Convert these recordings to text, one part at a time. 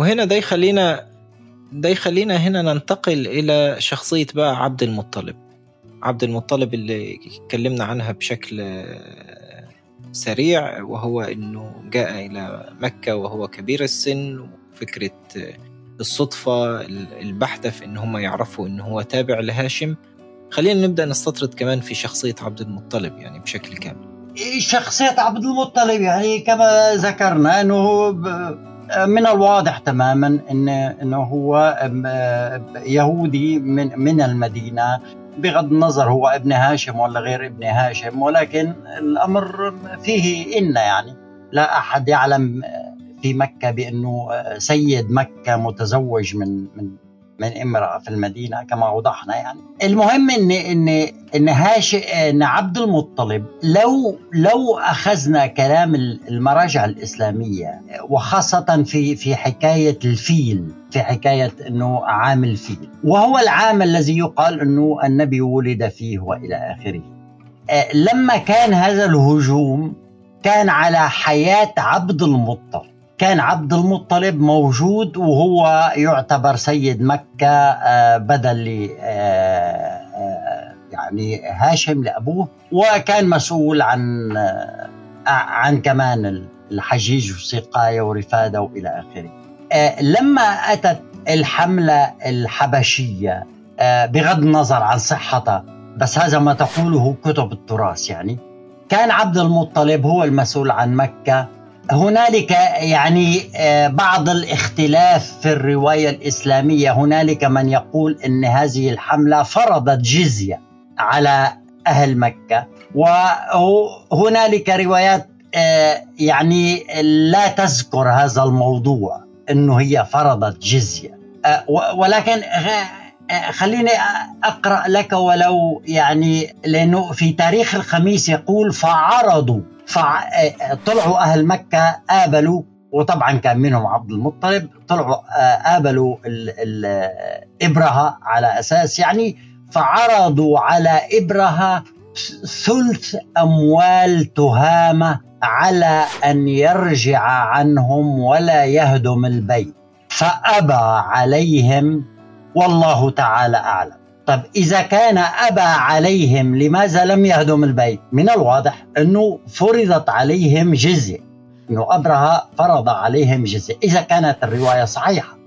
وهنا ده يخلينا ده يخلينا هنا ننتقل إلى شخصية بقى عبد المطلب. عبد المطلب اللي اتكلمنا عنها بشكل سريع وهو إنه جاء إلى مكة وهو كبير السن وفكرة الصدفة البحتة في إن هم يعرفوا إن هو تابع لهاشم. خلينا نبدأ نستطرد كمان في شخصية عبد المطلب يعني بشكل كامل. شخصية عبد المطلب؟ يعني كما ذكرنا إنه من الواضح تماما ان إنه هو يهودي من من المدينة بغض النظر هو ابن هاشم ولا غير ابن هاشم ولكن الأمر فيه إن يعني. لا أحد يعلم في مكة بأنه سيد مكة متزوج من من من امرأة في المدينة كما وضحنا يعني. المهم ان ان إن هاش إن عبد المطلب لو لو أخذنا كلام المراجع الإسلامية وخاصة في في حكاية الفيل في حكاية إنه عام الفيل وهو العام الذي يقال إنه النبي ولد فيه وإلى آخره. لما كان هذا الهجوم كان على حياة عبد المطلب. كان عبد المطلب موجود وهو يعتبر سيد مكة آه، بدل آه، آه، يعني هاشم لأبوه وكان مسؤول عن عن كمان الحجيج والسقاية ورفادة وإلى آخره. لما أتت الحملة الحبشية بغض النظر عن صحتها بس هذا ما تقوله كتب التراث يعني كان عبد المطلب هو المسؤول عن مكة هنالك يعني آه، بعض الاختلاف في الرواية الإسلامية. هنالك من يقول إن هذه الحملة فرضت جزية على أهل مكة وهنالك روايات آه، يعني لا تذكر هذا الموضوع إنه هي فرضت جزية. آه، ولكن خليني أقرأ لك ولو يعني لأنه في تاريخ الخميس يقول فعرضوا فطلعوا أهل مكة آبلوا وطبعا كان منهم عبد المطلب. طلعوا آبلوا إبرهة على أساس يعني فعرضوا على إبرهة ثلث أموال تهامة على أن يرجع عنهم ولا يهدم البيت. فأبى عليهم والله تعالى أعلم. طب إذا كان أبى عليهم لماذا لم يهدم البيت؟ من الواضح أنه فرضت عليهم جزية. أنه أبرهة فرض عليهم جزية. إذا كانت الرواية صحيحة.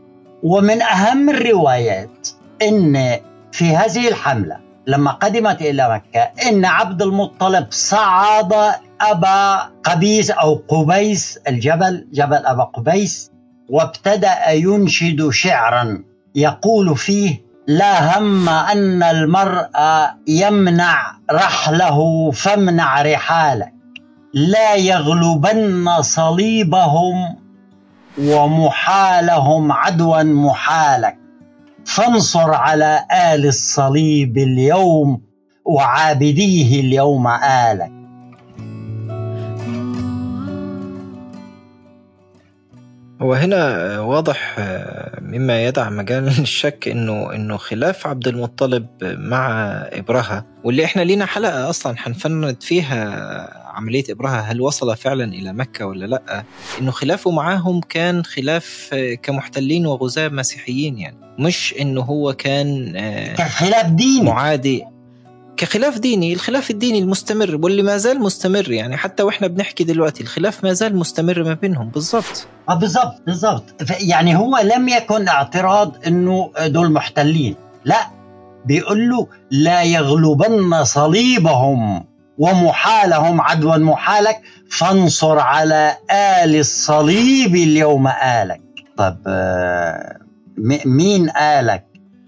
ومن أهم الروايات أن في هذه الحملة لما قدمت إلى مكة إن عبد المطلب صعد أبا قبيس أو قبيس الجبل جبل أبا قبيس وابتدأ ينشد شعرا يقول فيه لا هم أن المرء يمنع رحله فامنع رحالك لا يغلبن صليبهم ومحالهم عدوا محالك. فانصر على آل الصليب اليوم وعابديه اليوم آلك. هو هنا واضح مما يدع مجال للشك إنه إنه خلاف عبد المطلب مع إبرهة. واللي إحنا لينا حلقة أصلا حنفند فيها عملية إبرهة هل وصل فعلا إلى مكة ولا لأ؟ إنه خلافه معاهم كان خلاف كمحتلين وغزاة مسيحيين يعني. مش إنه هو كان كخلاف ديني معادي كخلاف ديني الخلاف الديني المستمر واللي ما زال مستمر يعني حتى وإحنا بنحكي دلوقتي الخلاف ما زال مستمر ما بينهم. بالضبط. آه بالضبط بالضبط. يعني هو لم يكن اعتراض إنه دول محتلين. لا بيقول له لا يغلبن صليبهم ومحالهم عدوا محالك فانصر على آل الصليب اليوم آلك. طب آه، مين آلك؟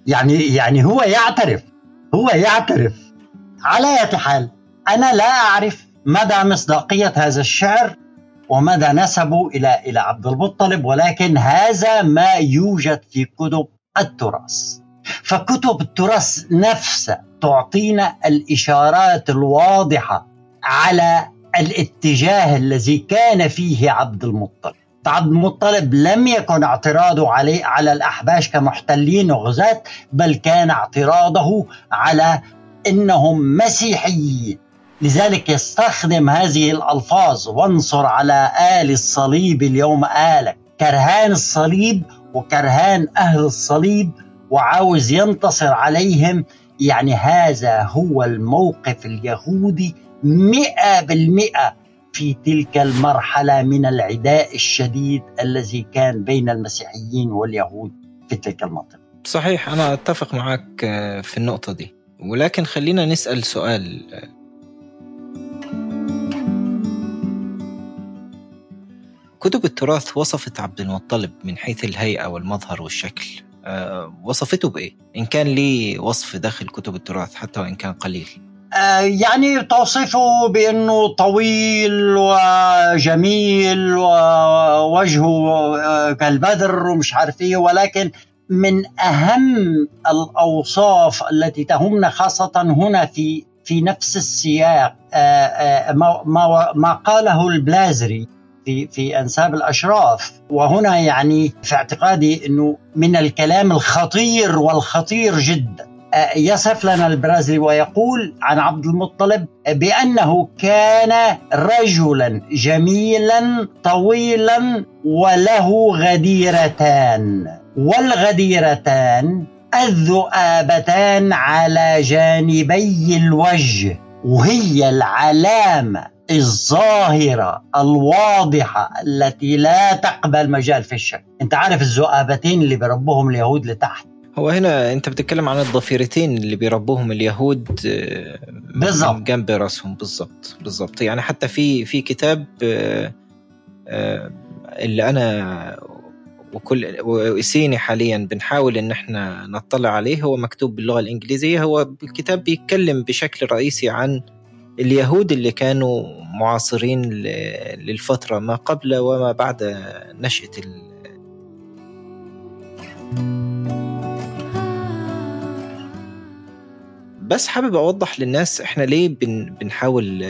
يعني يعني هو يعترف هو يعترف على أي حال أنا لا أعرف مدى مصداقية هذا الشعر ومدى نسبه إلى إلى عبد المطلب ولكن هذا ما يوجد في كتب التراث. فكتب التراث نفسها تعطينا الإشارات الواضحة على الاتجاه الذي كان فيه عبد المطلب. عبد المطلب لم يكن اعتراضه عليه على الأحباش كمحتلين وغزاة بل كان اعتراضه على إنهم مسيحيين. لذلك يستخدم هذه الألفاظ وانصر على آل الصليب اليوم آلك. كرهان الصليب وكرهان أهل الصليب وعاوز ينتصر عليهم. يعني هذا هو الموقف اليهودي مئة بالمئة في تلك المرحلة من العداء الشديد الذي كان بين المسيحيين واليهود في تلك المنطقة. صحيح أنا أتفق معك في النقطة دي. ولكن خلينا نسأل سؤال. كتب التراث وصفت عبد المطلب من حيث الهيئة والمظهر والشكل. أه وصفته بإيه؟ إن كان لي وصف داخل كتب التراث حتى وإن كان قليل. أه يعني توصفه بأنه طويل وجميل ووجهه كالبدر ومش عارف إيه ولكن من أهم الأوصاف التي تهمنا خاصة هنا في في نفس السياق. أه ما, ما, ما قاله البلازري في في أنساب الأشراف. وهنا يعني في اعتقادي إنه من الكلام الخطير والخطير جدا. يصف لنا البرازيلي ويقول عن عبد المطلب بأنه كان رجلا جميلا طويلا وله غديرتان. والغديرتان الذؤابتان على جانبي الوجه وهي العلامة الظاهرة الواضحة التي لا تقبل مجال في الشك. أنت عارف الذؤابتين اللي بيربوهم اليهود لتحت. هو هنا أنت بتتكلم عن الضفيرتين اللي بيربوهم اليهود بالضبط. جنب راسهم. بالضبط بالضبط. يعني حتى في في كتاب اللي أنا وكل وإسيني حاليا بنحاول إن إحنا نطلع عليه. هو مكتوب باللغة الإنجليزية. هو الكتاب بيتكلم بشكل رئيسي عن اليهود اللي كانوا معاصرين للفترة ما قبل وما بعد نشأة ال... بس حابب أوضح للناس إحنا ليه بن... بنحاول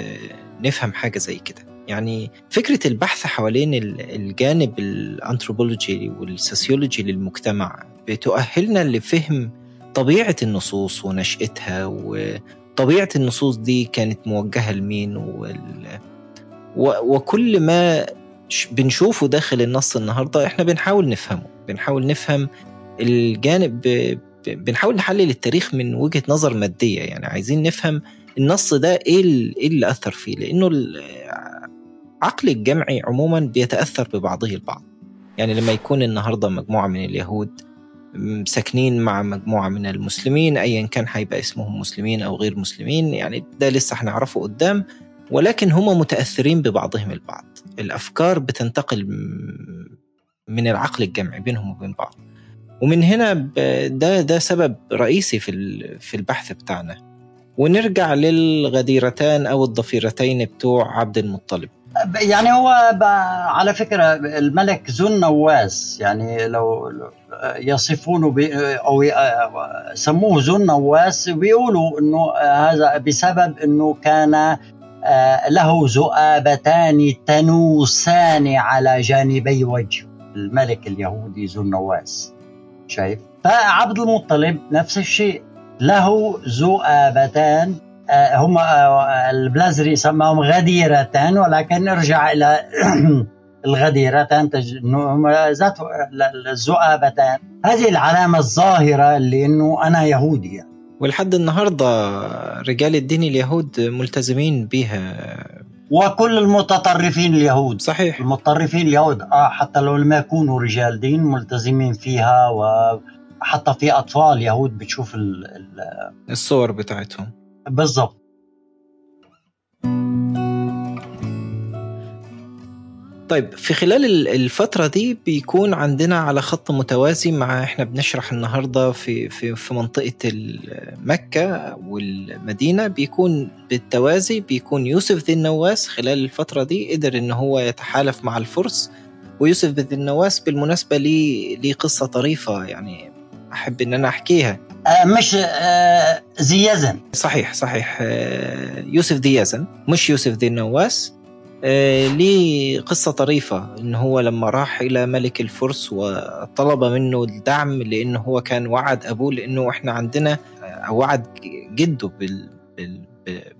نفهم حاجة زي كده. يعني فكرة البحث حوالين الجانب الأنثروبولوجي والسوسيولوجي للمجتمع بتؤهلنا لفهم طبيعة النصوص ونشأتها و... طبيعة النصوص دي كانت موجهة لمين وال... و... وكل ما بنشوفه داخل النص النهاردة إحنا بنحاول نفهمه بنحاول نفهم الجانب ب... بنحاول نحلل التاريخ من وجهة نظر مادية يعني عايزين نفهم النص ده إيه. إيه اللي أثر فيه لأنه العقل الجمعي عموما بيتأثر ببعضه البعض. يعني لما يكون النهاردة مجموعة من اليهود ساكنين مع مجموعة من المسلمين أيا كان هيبقى اسمهم مسلمين أو غير مسلمين يعني ده لسه هنعرفه قدام ولكن هم متأثرين ببعضهم البعض. الأفكار بتنتقل من العقل الجمعي بينهم وبين بعض. ومن هنا ده ده سبب رئيسي في في البحث بتاعنا. ونرجع للغديرتان أو الضفيرتين بتوع عبد المطلب. يعني هو على فكرة الملك ذو النواس يعني لو يصفونه أو سموه ذو النواس بيقولوا أنه هذا بسبب أنه كان له ذؤابتان تنوسان على جانبي وجهه الملك اليهودي ذو النواس شايف؟ فعبد المطلب نفس الشيء له ذؤابتان هم البلازري سماهم غديرتان ولكن نرجع إلى الغديرتان ذات الذؤابتان. هذه العلامة الظاهرة اللي إنه أنا يهودي يعني. ولحد النهارده رجال الدين اليهود ملتزمين بها. وكل المتطرفين اليهود. صحيح. المتطرفين اليهود آه حتى لو لم يكونوا رجال دين ملتزمين فيها وحتى في أطفال يهود بتشوف ال ال الصور بتاعتهم. بالضبط. طيب في خلال الفترة دي بيكون عندنا على خط متوازي مع إحنا بنشرح النهارده في في في منطقة مكة والمدينة بيكون بالتوازي بيكون يوسف ذي النواس خلال الفترة دي قدر إن هو يتحالف مع الفرس ويوسف ذي النواس بالمناسبة ليه ليه قصة طريفة يعني أحب إن أنا أحكيها. آه مش آه ذي يزن صحيح صحيح. آه يوسف ذي يزن مش يوسف ذي النواس. ليه قصة طريفة إن هو لما راح إلى ملك الفرس وطلب منه الدعم لأنه هو كان وعد أبوه لأنه إحنا عندنا أو وعد جده بال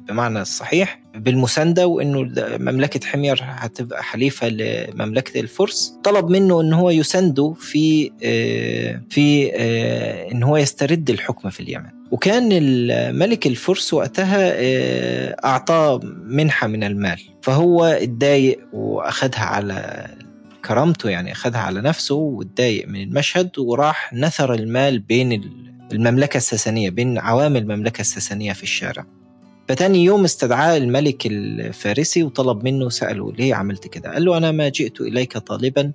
بمعنى الصحيح بالمساندة وإنه مملكة حمير هتبقى حليفة لمملكة الفرس. طلب منه إن هو يسانده في آه، في آه، إن هو يسترد الحكم في اليمن. وكان الملك الفرس وقتها آه، أعطاه منحة من المال. فهو اتضايق واخدها على كرامته يعني أخذها على نفسه واتضايق من المشهد وراح نثر المال بين المملكة الساسانية بين عوام المملكة الساسانية في الشارع. فتاني يوم استدعاه الملك الفارسي وطلب منه سأله ليه عملت كده؟ قال له أنا ما جئت إليك طالبا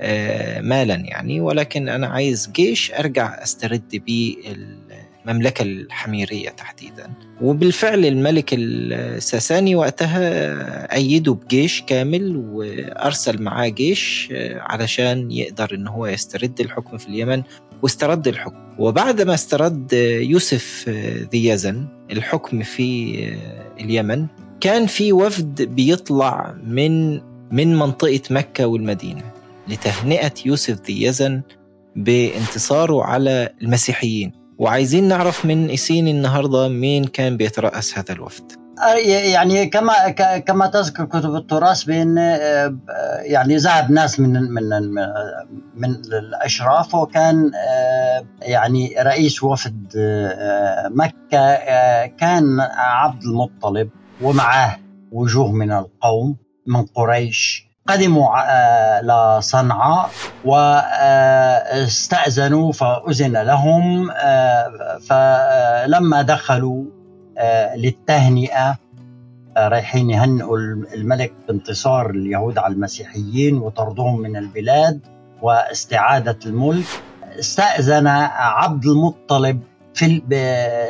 آه، مالا يعني ولكن أنا عايز جيش أرجع أسترد به المملكة الحميرية تحديدا. وبالفعل الملك الساساني وقتها أيده بجيش كامل وأرسل معاه جيش آه، علشان يقدر إن هو يسترد الحكم في اليمن واسترد الحكم. وبعد ما استرد يوسف ذي يزن الحكم في اليمن كان في وفد بيطلع من من منطقة مكة والمدينة لتهنئة يوسف ذي يزن بانتصاره على المسيحيين. وعايزين نعرف من إسين النهاردة مين كان بيترأس هذا الوفد. يعني كما كما تذكر كتب التراث بأن آه، يعني ذهب ناس من من من الأشراف وكان آه، يعني رئيس وفد آه، مكة كان عبد المطلب ومعه وجوه من القوم من قريش. قدموا لصنعاء واستأذنوا فأذن لهم فلما دخلوا آه، للتهنئة آه، رايحين يهنئوا الملك بانتصار اليهود على المسيحيين وطردهم من البلاد واستعادة الملك. استأذن عبد المطلب في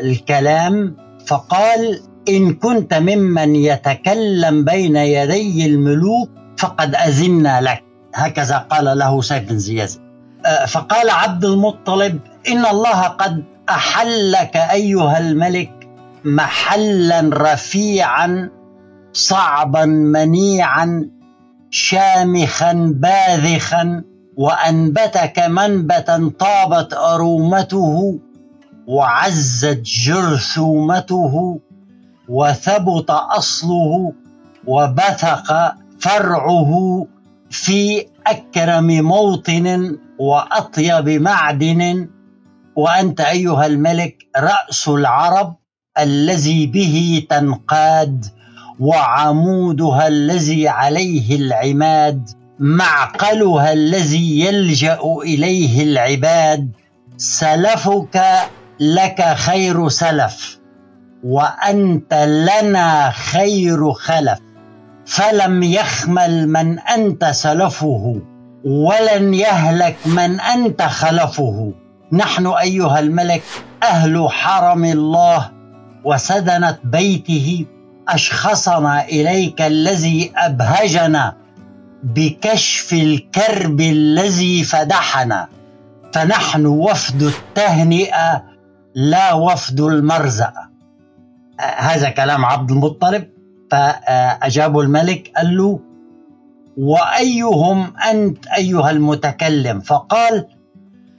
الكلام فقال إن كنت ممن يتكلم بين يدي الملوك فقد أذنا لك. هكذا قال له سيف بن زياد. آه، فقال عبد المطلب إن الله قد أحلك أيها الملك محلا رفيعا صعبا منيعا شامخا باذخا وأنبتك منبتا طابت أرومته وعزت جرثومته وثبت أصله وبثق فرعه في أكرم موطن وأطيب معدن. وأنت أيها الملك رأس العرب الذي به تنقاد وعمودها الذي عليه العماد معقلها الذي يلجأ إليه العباد. سلفك لك خير سلف وأنت لنا خير خلف. فلم يخمل من أنت سلفه ولن يهلك من أنت خلفه. نحن أيها الملك أهل حرم الله وسدنت بيته أشخصنا إليك الذي أبهجنا بكشف الكرب الذي فدحنا. فنحن وفد التهنئة لا وفد المرزقه هذا كلام عبد المطلب. فاجابه الملك قال له وأيهم أنت أيها المتكلم؟ فقال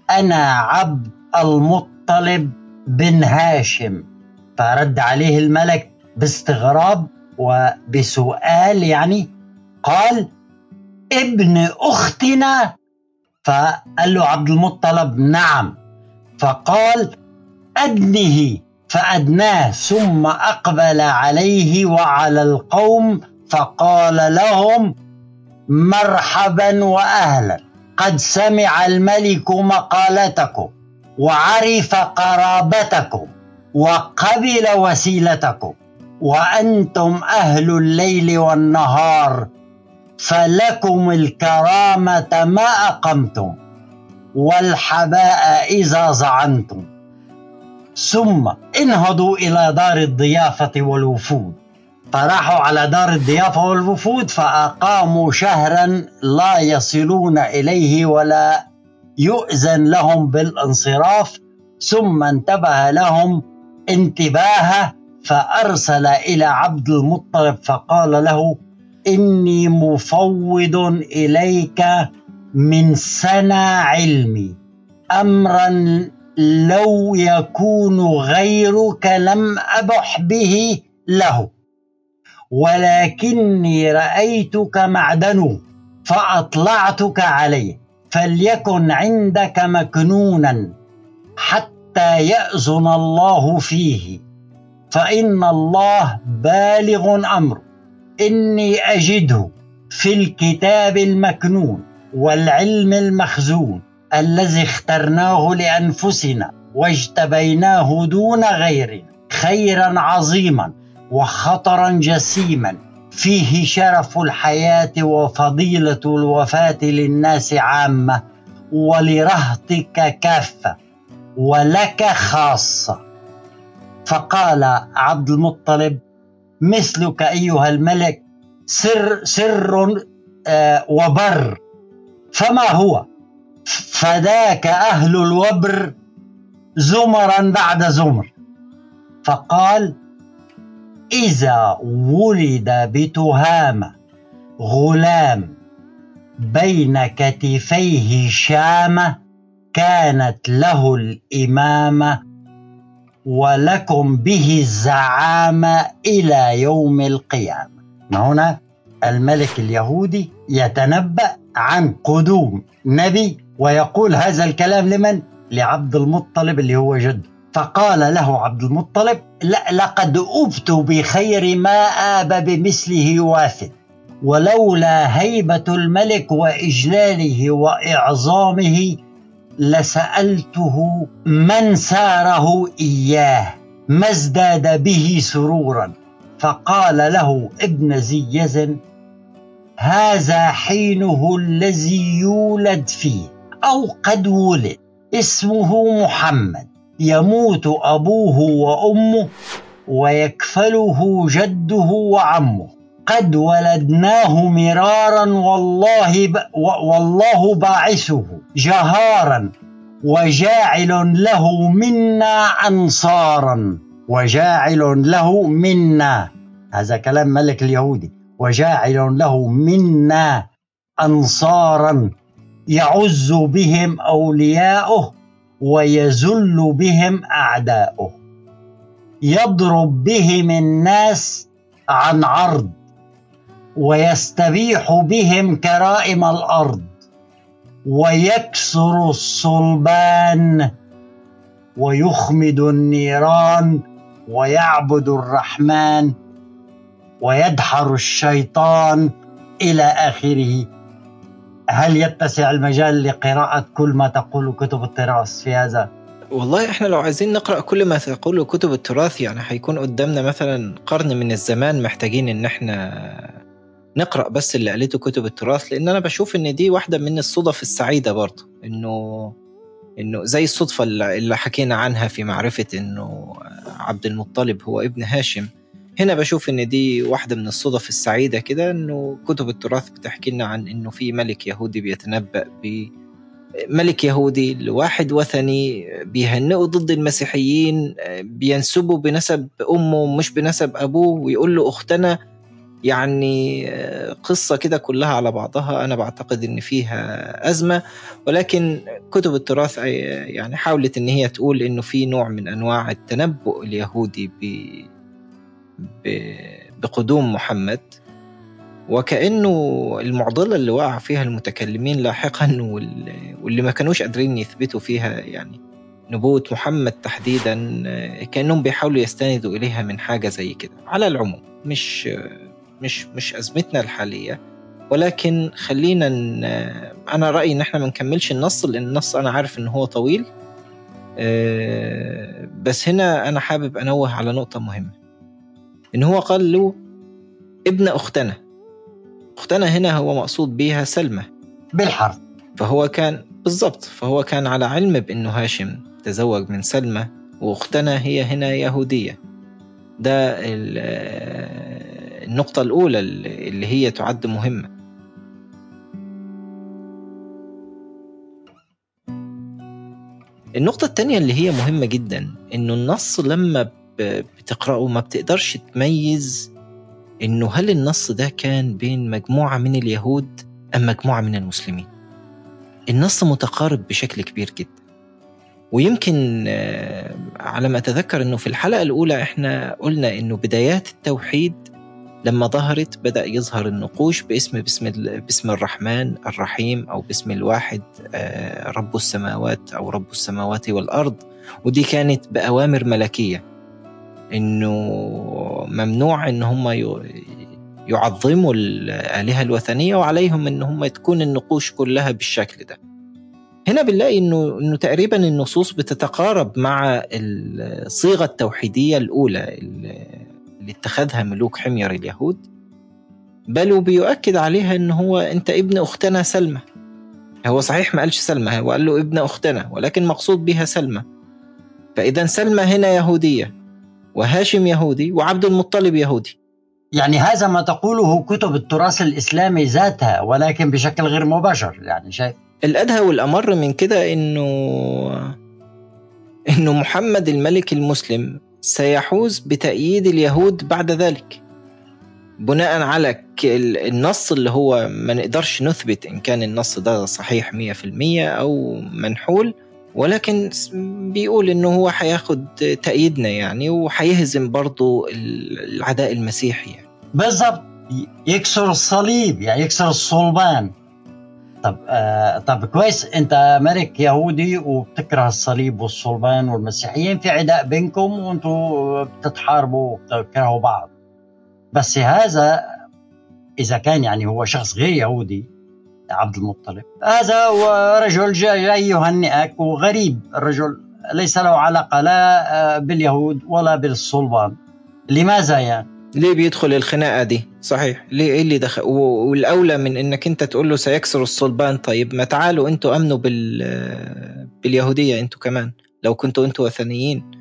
أنا عبد المطلب بن هاشم. فرد عليه الملك باستغراب وبسؤال يعني قال ابن أختنا؟ فقال له عبد المطلب نعم. فقال ادنه فادناه ثم أقبل عليه وعلى القوم فقال لهم مرحبا وأهلا. قد سمع الملك مقالتكم وعرف قرابتكم وقبل وسيلتكم وأنتم أهل الليل والنهار فلكم الكرامة ما أقمتم والحباء إذا زعنتم ثم انهضوا إلى دار الضيافة والوفود. فراحوا على دار الضيافة والوفود فأقاموا شهرا لا يصلون إليه ولا يؤذن لهم بالانصراف. ثم انتبه لهم انتباهه فأرسل إلى عبد المطلب فقال له إني مفوض إليك من سنى علمي. امرا لو يكون غيرك لم أبح به له. ولكني رأيتك معدنه فأطلعتك عليه فليكن عندك مكنونا حتى يأذن الله فيه. فإن الله بالغ أمر إني أجده في الكتاب المكنون والعلم المخزون. الذي اخترناه لأنفسنا واجتبيناه دون غيرنا خيرا عظيما وخطرا جسيما. فيه شرف الحياة وفضيلة الوفاة للناس عامة ولرهطك كافة ولك خاصة. فقال عبد المطلب مثلك أيها الملك سر سر آه وبر. فما هو؟ فذاك أهل الوبر زمرا بعد زمر. فقال إذا ولد بتهامة غلام بين كتفيه شامة كانت له الإمامة ولكم به الزعامة إلى يوم القيامة. هنا؟ الملك اليهودي يتنبأ عن قدوم نبي ويقول هذا الكلام لمن؟ لعبد المطلب اللي هو جده فقال له عبد المطلب لقد أبت بخير ما آب بمثله وافد ولولا هيبة الملك وإجلاله وإعظامه لسألته من ساره إياه ما ازداد به سرورا. فقال له ابن ذي يزن هذا حينه الذي يولد فيه. أو قد ولد. اسمه محمد. يموت أبوه وأمه ويكفله جده وعمه. قد ولدناه مرارا والله ب... والله باعثه. جهارا وجاعل له منا أنصارا. وجاعل له منا. هذا كلام ملك اليهودي. وجاعل له منا أنصارا. يعز بهم أولياؤه ويذل بهم أعداؤه. يضرب بهم الناس عن عرض ويستبيح بهم كرائم الأرض ويكسر الصلبان ويخمد النيران ويعبد الرحمن ويدحر الشيطان إلى آخره. هل يتسع المجال لقراءة كل ما تقول كتب التراث في هذا؟ والله إحنا لو عايزين نقرأ كل ما تقوله كتب التراث يعني هيكون قدامنا مثلا قرن من الزمان محتاجين إن إحنا نقرأ بس اللي قالته كتب التراث لأن أنا بشوف إن دي واحدة من الصدف السعيدة برضه إنه إنه زي الصدفة اللي حكينا عنها في معرفة إنه عبد المطلب هو ابن هاشم هنا بشوف إن دي واحدة من الصدف السعيدة كده إنه كتب التراث بتحكي لنا عن إنه في ملك يهودي بيتنبأ ب ملك يهودي لواحد وثني بيهنئه ضد المسيحيين بينسبه بنسب أمه مش بنسب أبوه ويقول له أختنا. يعني قصة كده كلها على بعضها أنا بعتقد إن فيها أزمة. ولكن كتب التراث يعني حاولت إن هي تقول إنه في نوع من أنواع التنبؤ اليهودي بقدوم محمد وكأنه المعضلة اللي وقع فيها المتكلمين لاحقا واللي ما كانوش قادرين يثبتوا فيها يعني نبوة محمد تحديدا كأنهم بيحاولوا يستندوا إليها من حاجة زي كده. على العموم مش مش مش أزمتنا الحالية ولكن خلينا أنا رأيي إن إحنا ما نكملش النص لأن النص أنا عارف إن هو طويل. بس هنا أنا حابب أنوه على نقطة مهمة. إن هو قال له ابن أختنا. أختنا هنا هو مقصود بيها سلمى. بالحرف فهو كان بالضبط فهو كان على علم بأنه هاشم تزوج من سلمى وأختنا هي هنا يهودية. ده النقطة الأولى اللي هي تعد مهمة. النقطة التانية اللي هي مهمة جدا إنه النص لما بتقرأه ما بتقدرش تميز إنه هل النص ده كان بين مجموعة من اليهود أم مجموعة من المسلمين؟ النص متقارب بشكل كبير جدا. ويمكن على ما أتذكر أنه في الحلقة الأولى إحنا قلنا أنه بدايات التوحيد لما ظهرت بدأ يظهر النقوش باسم باسم باسم الرحمن الرحيم أو باسم الواحد آه، رب السماوات أو رب السماوات والأرض. ودي كانت بأوامر ملكية. إنه ممنوع إن هم يعظموا الآلهة الوثنية وعليهم إن هم تكون النقوش كلها بالشكل ده. هنا بنلاقي إنه إنه تقريبا النصوص بتتقارب مع الصيغة التوحيدية الأولى اللي اتخذها ملوك حمير اليهود بل وبيؤكد عليها إن هو أنت ابن أختنا سلمى. هو صحيح ما قالش سلمى هو قال له ابن أختنا ولكن مقصود بها سلمى. فاذا سلمى هنا يهودية. وهاشم يهودي وعبد المطلب يهودي. يعني هذا ما تقوله كتب التراث الإسلامي ذاتها ولكن بشكل غير مباشر يعني شيء. الأدهى والأمر من كده إنه إنه محمد الملك المسلم سيحوز بتأييد اليهود بعد ذلك. بناء على النص اللي هو ما نقدرش نثبت إن كان النص ده صحيح 100% أو منحول ولكن بيقول إنه هو هياخد تأييدنا يعني وهيهزم برضه العداء المسيحي يعني. بالضبط. يكسر الصليب يعني يكسر الصلبان. طب آه طب كويس. أنت ملك يهودي وبتكره الصليب والصلبان والمسيحيين في عداء بينكم وأنتم بتتحاربوا وبتكرهوا بعض. بس هذا إذا كان يعني هو شخص غير يهودي عبد المطلب. هذا هو رجل جاي يهنئك وغريب الرجل ليس له علاقة لا آه، باليهود ولا بالصلبان لماذا يعني؟ ليه بيدخل الخناقة دي؟ صحيح. ليه إيه اللي دخل والأولى من إنك أنت تقول له سيكسر الصلبان طيب ما تعالوا أنتوا أمنوا بال باليهودية أنتوا كمان لو كنتوا أنتوا وثنيين.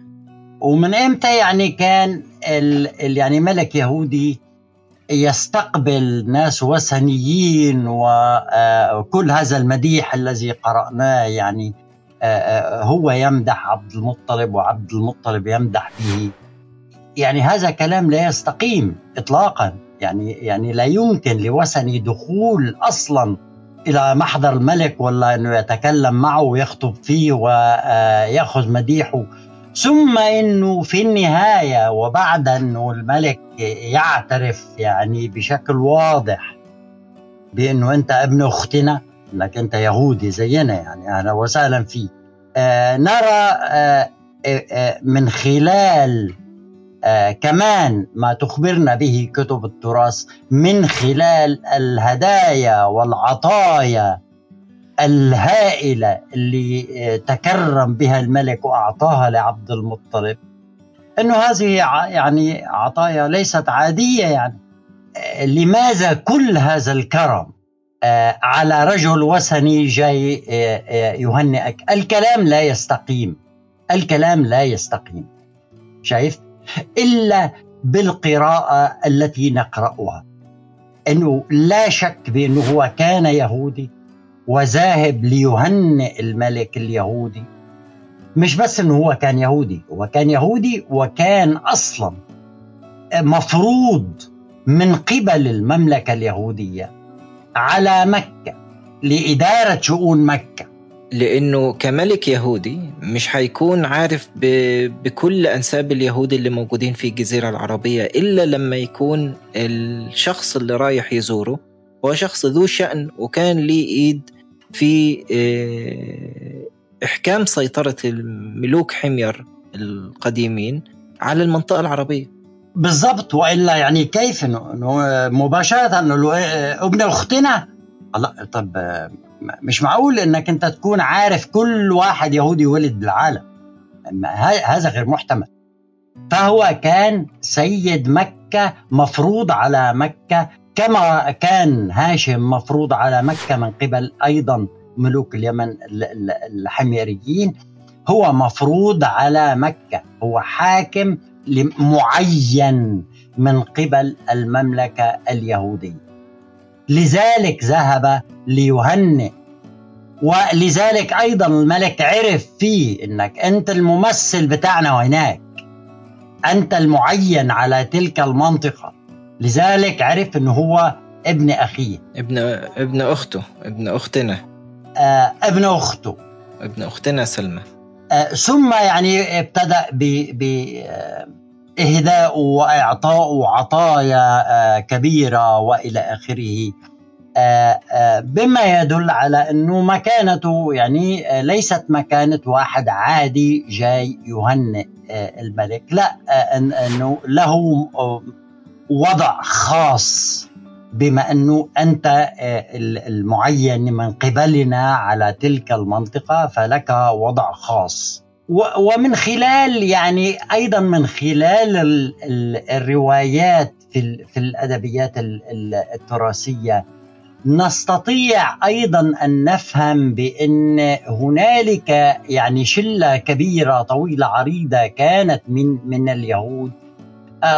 ومن إمتى يعني كان. ال... يعني ملك يهودي يستقبل ناس وثنيين وكل آه، هذا المديح الذي قرأناه يعني آه، آه، هو يمدح عبد المطلب وعبد المطلب يمدح به. يعني هذا كلام لا يستقيم اطلاقا. يعني يعني لا يمكن لوثني دخول أصلا إلى محضر الملك ولا إنه يتكلم معه ويخطب فيه وياخذ مديحه ثم إنه في النهاية وبعد إنه الملك يعترف يعني بشكل واضح بإنه أنت ابن أختنا انك أنت يهودي زينا يعني أهلا وسهلا فيك. آه نرى آه آه, آه، من خلال آه كمان ما تخبرنا به كتب التراث من خلال الهدايا والعطايا الهائلة اللي آه تكرم بها الملك وأعطاها لعبد المطلب. أنه هذه يعني عطايا ليست عادية يعني. آه لماذا كل هذا الكرم؟ آه على رجل وثني جاي يهنئك. الكلام لا يستقيم. الكلام لا يستقيم. شايف؟ إلا بالقراءة التي نقرأها. إنه لا شك بأنه هو كان يهودي. وذاهب ليهنئ الملك اليهودي. مش بس انه هو كان يهودي هو كان يهودي وكان أصلا مفروض من قبل المملكة اليهودية على مكة لإدارة شؤون مكة. لأنه كملك يهودي مش هيكون عارف ب... بكل أنساب اليهود اللي موجودين في الجزيرة العربية إلا لما يكون الشخص اللي رايح يزوره هو شخص ذو شأن وكان ليه إيد في آه، إحكام سيطرة الملوك حمير القديمين على المنطقة العربية. بالضبط وإلا يعني كيف؟ مباشرة إنه ابن اختنا الله طب مش معقول إنك أنت تكون عارف كل واحد يهودي ولد بالعالم هذا غير محتمل. فهو كان سيد مكة مفروض على مكة كما كان هاشم مفروض على مكة من قبل أيضا ملوك اليمن الحميريين هو مفروض على مكة هو حاكم معين من قبل المملكة اليهودية. لذلك ذهب ليهنئ ولذلك أيضا الملك عرف فيه إنك أنت الممثل بتاعنا هناك. أنت المعين على تلك المنطقة. لذلك عرف إنه هو ابن أخيه. ابن ابن أخته ابن أختنا. آه ابن أخته. ابن أختنا سلمى. ثم يعني ابتدأ بإهداء وإعطاء عطايا كبيرة وإلى آخره. بما يدل على أنه مكانته يعني ليست مكانة واحد عادي جاي يهنئ الملك. لا أنه له وضع خاص بما أنه أنت آه، المعين من قبلنا على تلك المنطقة فلك وضع خاص. ومن خلال يعني أيضا من خلال الروايات في الأدبيات التراثية نستطيع أيضا أن نفهم بأن هنالك يعني شلة كبيرة طويلة عريضة كانت من من اليهود.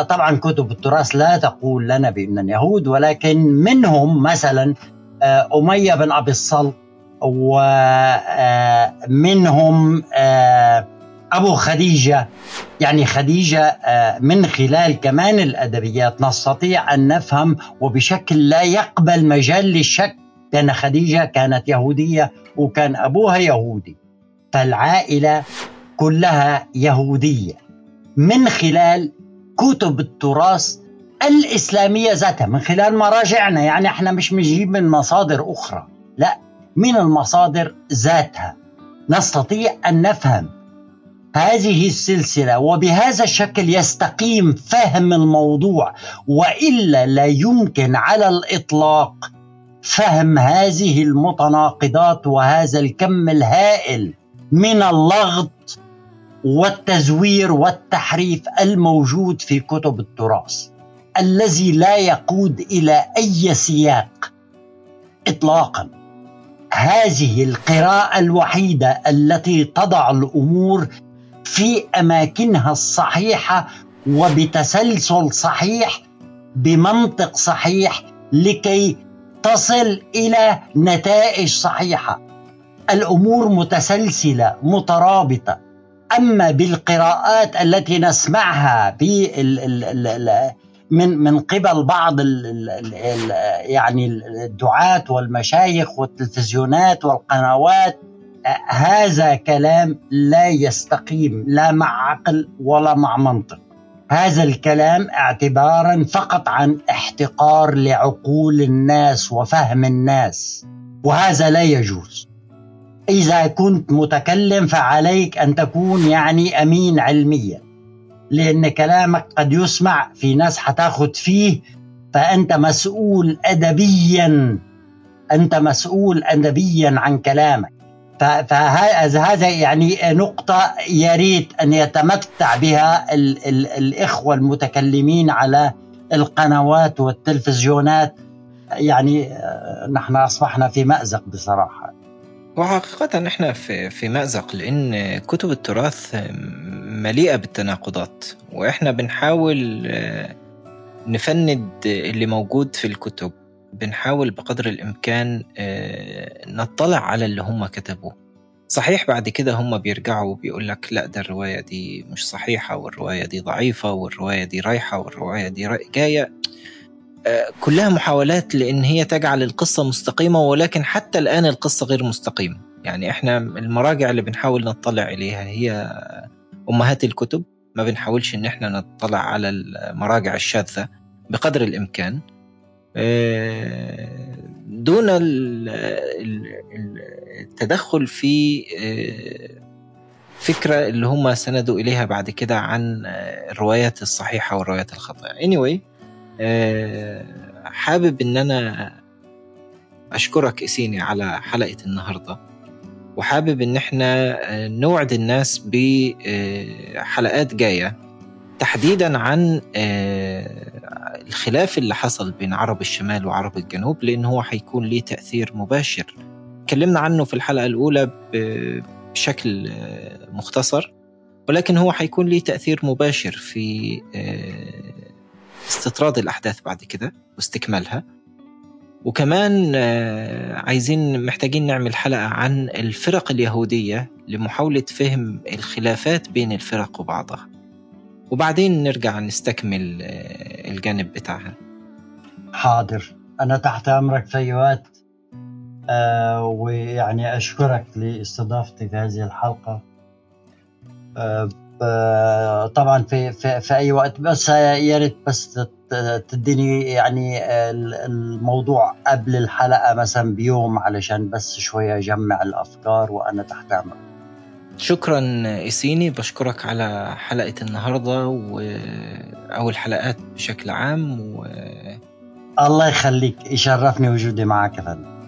طبعا كتب التراث لا تقول لنا بأن اليهود ولكن منهم مثلا آه، أمية بن أبي الصلت ومنهم آه، أبو خديجة. يعني خديجة من خلال كمان الأدبيات نستطيع أن نفهم وبشكل لا يقبل مجال للشك لأن خديجة كانت يهودية وكان أبوها يهودي. فالعائلة كلها يهودية. من خلال كتب التراث الإسلامية ذاتها من خلال مراجعنا يعني إحنا مش بنجيب من مصادر أخرى. لا من المصادر ذاتها. نستطيع أن نفهم هذه السلسلة وبهذا الشكل يستقيم فهم الموضوع وإلا لا يمكن على الإطلاق فهم هذه المتناقضات وهذا الكم الهائل من اللغط والتزوير والتحريف الموجود في كتب التراث الذي لا يقود إلى أي سياق. اطلاقا هذه القراءة الوحيدة التي تضع الأمور في أماكنها الصحيحة وبتسلسل صحيح بمنطق صحيح لكي تصل إلى نتائج صحيحة. الأمور متسلسلة مترابطة. أما بالقراءات التي نسمعها من من قبل بعض يعني الدعاة والمشايخ والتلفزيونات والقنوات هذا كلام لا يستقيم لا مع عقل ولا مع منطق. هذا الكلام اعتبارا فقط عن احتقار لعقول الناس وفهم الناس وهذا لا يجوز. إذا كنت متكلم فعليك أن تكون يعني أمين علميا لأن كلامك قد يسمع في ناس حتاخد فيه فأنت مسؤول أدبيا أنت مسؤول أدبيا عن كلامك. فهذا يعني نقطة يريد أن يتمتع بها ال ال الإخوة المتكلمين على القنوات والتلفزيونات. يعني آه، نحن أصبحنا في مأزق بصراحة. وحقيقة إحنا في في مأزق لأن كتب التراث مليئة بالتناقضات وإحنا بنحاول آه، نفند اللي موجود في الكتب بنحاول بقدر الإمكان آه، نطلع على اللي هم كتبوه. صحيح بعد كده هم بيرجعوا بيقول لك لا ده الرواية دي مش صحيحة والرواية دي ضعيفة والرواية دي رايحة والرواية دي جاية كلها محاولات لإن هي تجعل القصة مستقيمة ولكن حتى الآن القصة غير مستقيمة. يعني إحنا المراجع اللي بنحاول نطلع إليها هي أمهات الكتب. ما بنحاولش إن إحنا نطلع على المراجع الشاذة بقدر الإمكان. آه، دون التدخل في آه، فكرة اللي هم سندوا إليها بعد كده عن الروايات الصحيحة والروايات الخاطئة. Anyway حابب إن أنا أشكرك اسيني على حلقة النهارده وحابب إن إحنا آه، نوعد الناس بحلقات جاية تحديدا عن آه، الخلاف اللي حصل بين عرب الشمال وعرب الجنوب لأن هو حيكون ليه تأثير مباشر. تكلمنا عنه في الحلقة الأولى بشكل مختصر ولكن هو حيكون ليه تأثير مباشر في استطراد الأحداث بعد كده واستكمالها. وكمان آه، عايزين محتاجين نعمل حلقة عن الفرق اليهودية لمحاولة فهم الخلافات بين الفرق وبعضها. وبعدين نرجع نستكمل آه، الجانب بتاعها. حاضر. أنا تحت أمرك في أي وقت. آه ويعني أشكرك لاستضافتي في هذه الحلقة طبعا في, في في أي وقت بس يا ريت بس تديني يعني الموضوع قبل الحلقة مثلا بيوم علشان بس شوية أجمع الأفكار وأنا تحت أمرك. شكرا إسيني بشكرك على حلقة النهاردة و... أو الحلقات بشكل عام و... الله يخليك يشرفني وجودي معك يا فندم.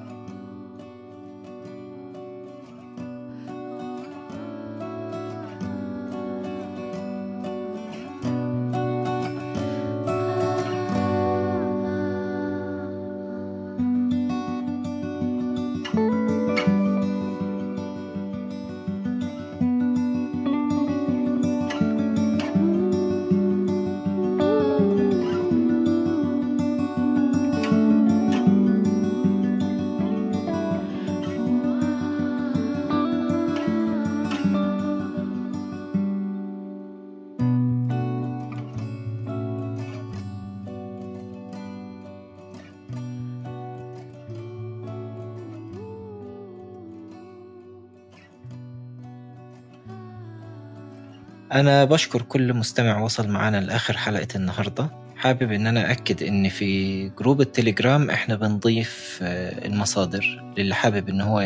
أنا بشكر كل مستمع وصل معنا لآخر حلقة النهاردة. حابب إن أنا أكد إن في group ال Telegram إحنا بنضيف آه، المصادر للي حابب إن هو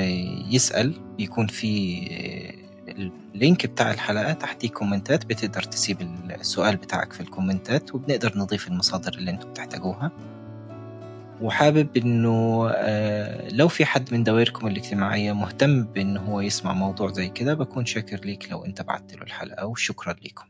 يسأل بيكون في آه، ال link بتاع الحلقة تحتيه كومنتات بتقدر تسيب السؤال بتاعك في الكومنتات وبنقدر نضيف المصادر اللي أنتم بتحتاجوها. وحابب إنه آه، لو في حد من دوائركم الاجتماعية مهتم بإنه هو يسمع موضوع زي كده بكون شاكر ليك لو أنت بعت له الحلقة وشكرا لكم